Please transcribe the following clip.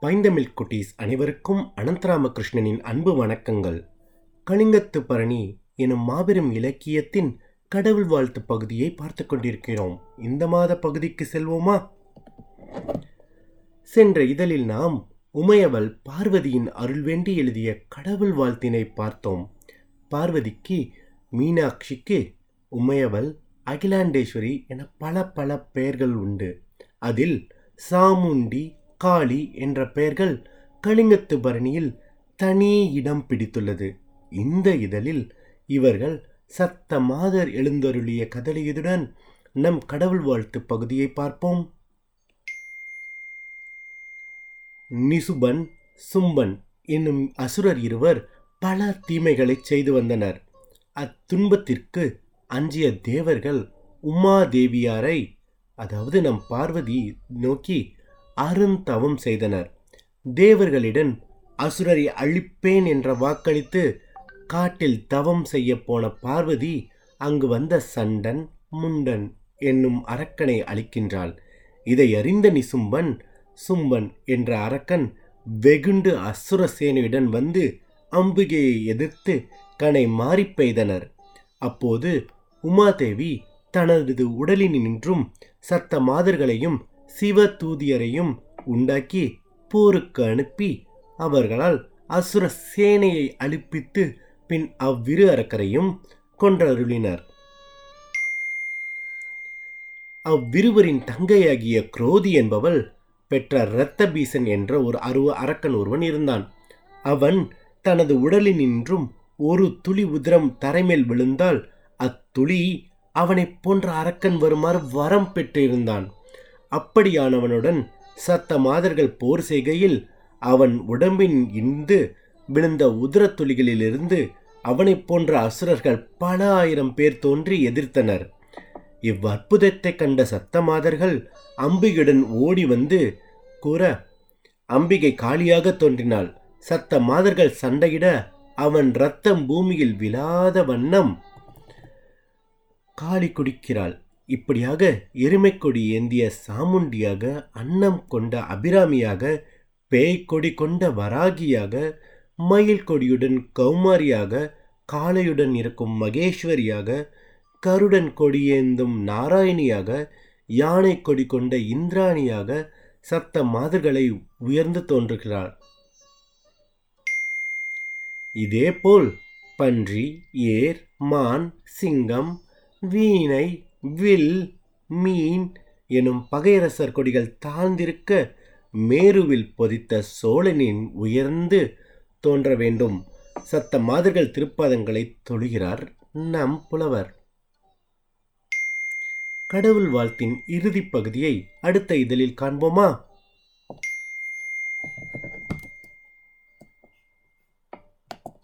பைந்தமிழ் குட்டீஸ் அனைவருக்கும் அனந்தராமகிருஷ்ணனின் அன்பு வணக்கங்கள். கலிங்கத்து பரணி எனும் மாபெரும் இலக்கியத்தின் கடவுள் வாழ்த்து பகுதியை பார்த்து கொண்டிருக்கிறோம். இந்த மாத பகுதிக்கு செல்வோமா? சென்ற இதழில் நாம் உமையவள் பார்வதியின் அருள் வேண்டி எழுதிய கடவுள் வாழ்த்தினை பார்த்தோம். பார்வதிக்கு மீனாட்சிக்கு உமையவள் அகிலாண்டேஸ்வரி என பல பல பெயர்கள் உண்டு. அதில் சாமுண்டி காளி என்ற பெயர்கள் கலிங்கத்து பரணியில் தனி இடம் பிடித்துள்ளது. இந்த இதழில் இவர்கள் சத்த மாதர் எழுந்தருளிய கதலியுடன் நம் கடவுள் வாழ்த்து பகுதியை பார்ப்போம். நிசுபன் சும்பன் என்னும் அசுரர் இருவர் பல தீமைகளை செய்து வந்தனர். அத்துன்பத்திற்கு அஞ்சிய தேவர்கள் உமாதேவியாரை அதாவது நம் பார்வதி நோக்கி அருந்தவம் செய்தனர். தேவர்களிடம் அசுரரை அழிப்பேன் என்ற வாக்களித்து காட்டில் தவம் செய்ய போன பார்வதி அங்கு வந்த சண்டன் முண்டன் என்னும் அரக்கனை அழிக்கின்றாள். இதை அறிந்த நிசும்பன் சும்பன் என்ற அரக்கன் வெகுண்டு அசுர சேனையுடன் வந்து அம்பிகையை எதிர்த்து கனை மாறி பெய்தனர். அப்போது உமாதேவி தனது உடலினின்றும் சத்த மாதர்களையும் சிவ தூதியரையும் உண்டாக்கி போருக்கு அனுப்பி அவர்களால் அசுர சேனையை அழிப்பித்து பின் அவ்விரு அரக்கரையும் கொன்றருளினர். அவ்விருவரின் தங்கையாகிய குரோதி என்பவள் பெற்ற இரத்த பீசன் என்ற ஒரு அருவ அரக்கன் ஒருவன் இருந்தான். அவன் தனது உடலினின்றும் ஒரு துளி உதிரம் தரைமேல் விழுந்தால் அத்துளி அவனைப் போன்ற அரக்கன் வருமாறு வரம் பெற்றிருந்தான். அப்படியானவனுடன் சத்த மாதர்கள் போர் செய்கையில் அவன் உடம்பின் இந்து விழுந்த உதிரத் துளிகளிலிருந்து அவனைப் போன்ற அசுரர்கள் பல ஆயிரம் பேர் தோன்றி எதிர்த்தனர். இவ்வற்புதத்தை கண்ட சத்த மாதர்கள் அம்பிகையுடன் ஓடி வந்து கூற அம்பிகை காலியாக தோன்றினாள். சத்த மாதர்கள் சண்டையிட அவன் ரத்தம் பூமியில் விழாத வண்ணம் காளி குடிக்கிறாள். இப்படியாக எருமைக்கொடி ஏந்திய சாமுண்டியாக அன்னம் கொண்ட அபிராமியாக பேய்க்கொடி கொண்ட வராகியாக மயில் கொடியுடன் கௌமாரியாக காளையுடன் இருக்கும் மகேஸ்வரியாக கருடன் கொடியேந்தும் நாராயணியாக யானை கொடி கொண்ட இந்திராணியாக சத்த மாதர்களை உயர்ந்து தோன்றுகிறார் இதேபோல் பன்றி ஏர் மான் சிங்கம் வீணை வில் மீன் எனும் பகையரசர் கொடிகள் தாழ்ந்திருக்க மேருவில் பொதித்த சோழனின் உயர்ந்து தோன்ற வேண்டும். சத்த மாதர்கள் திருப்பதங்களை தொழுகிறார் நம் புலவர். கடவுள் வாழ்த்தின் இறுதிப் பகுதியை அடுத்த இதழில் காண்போமா?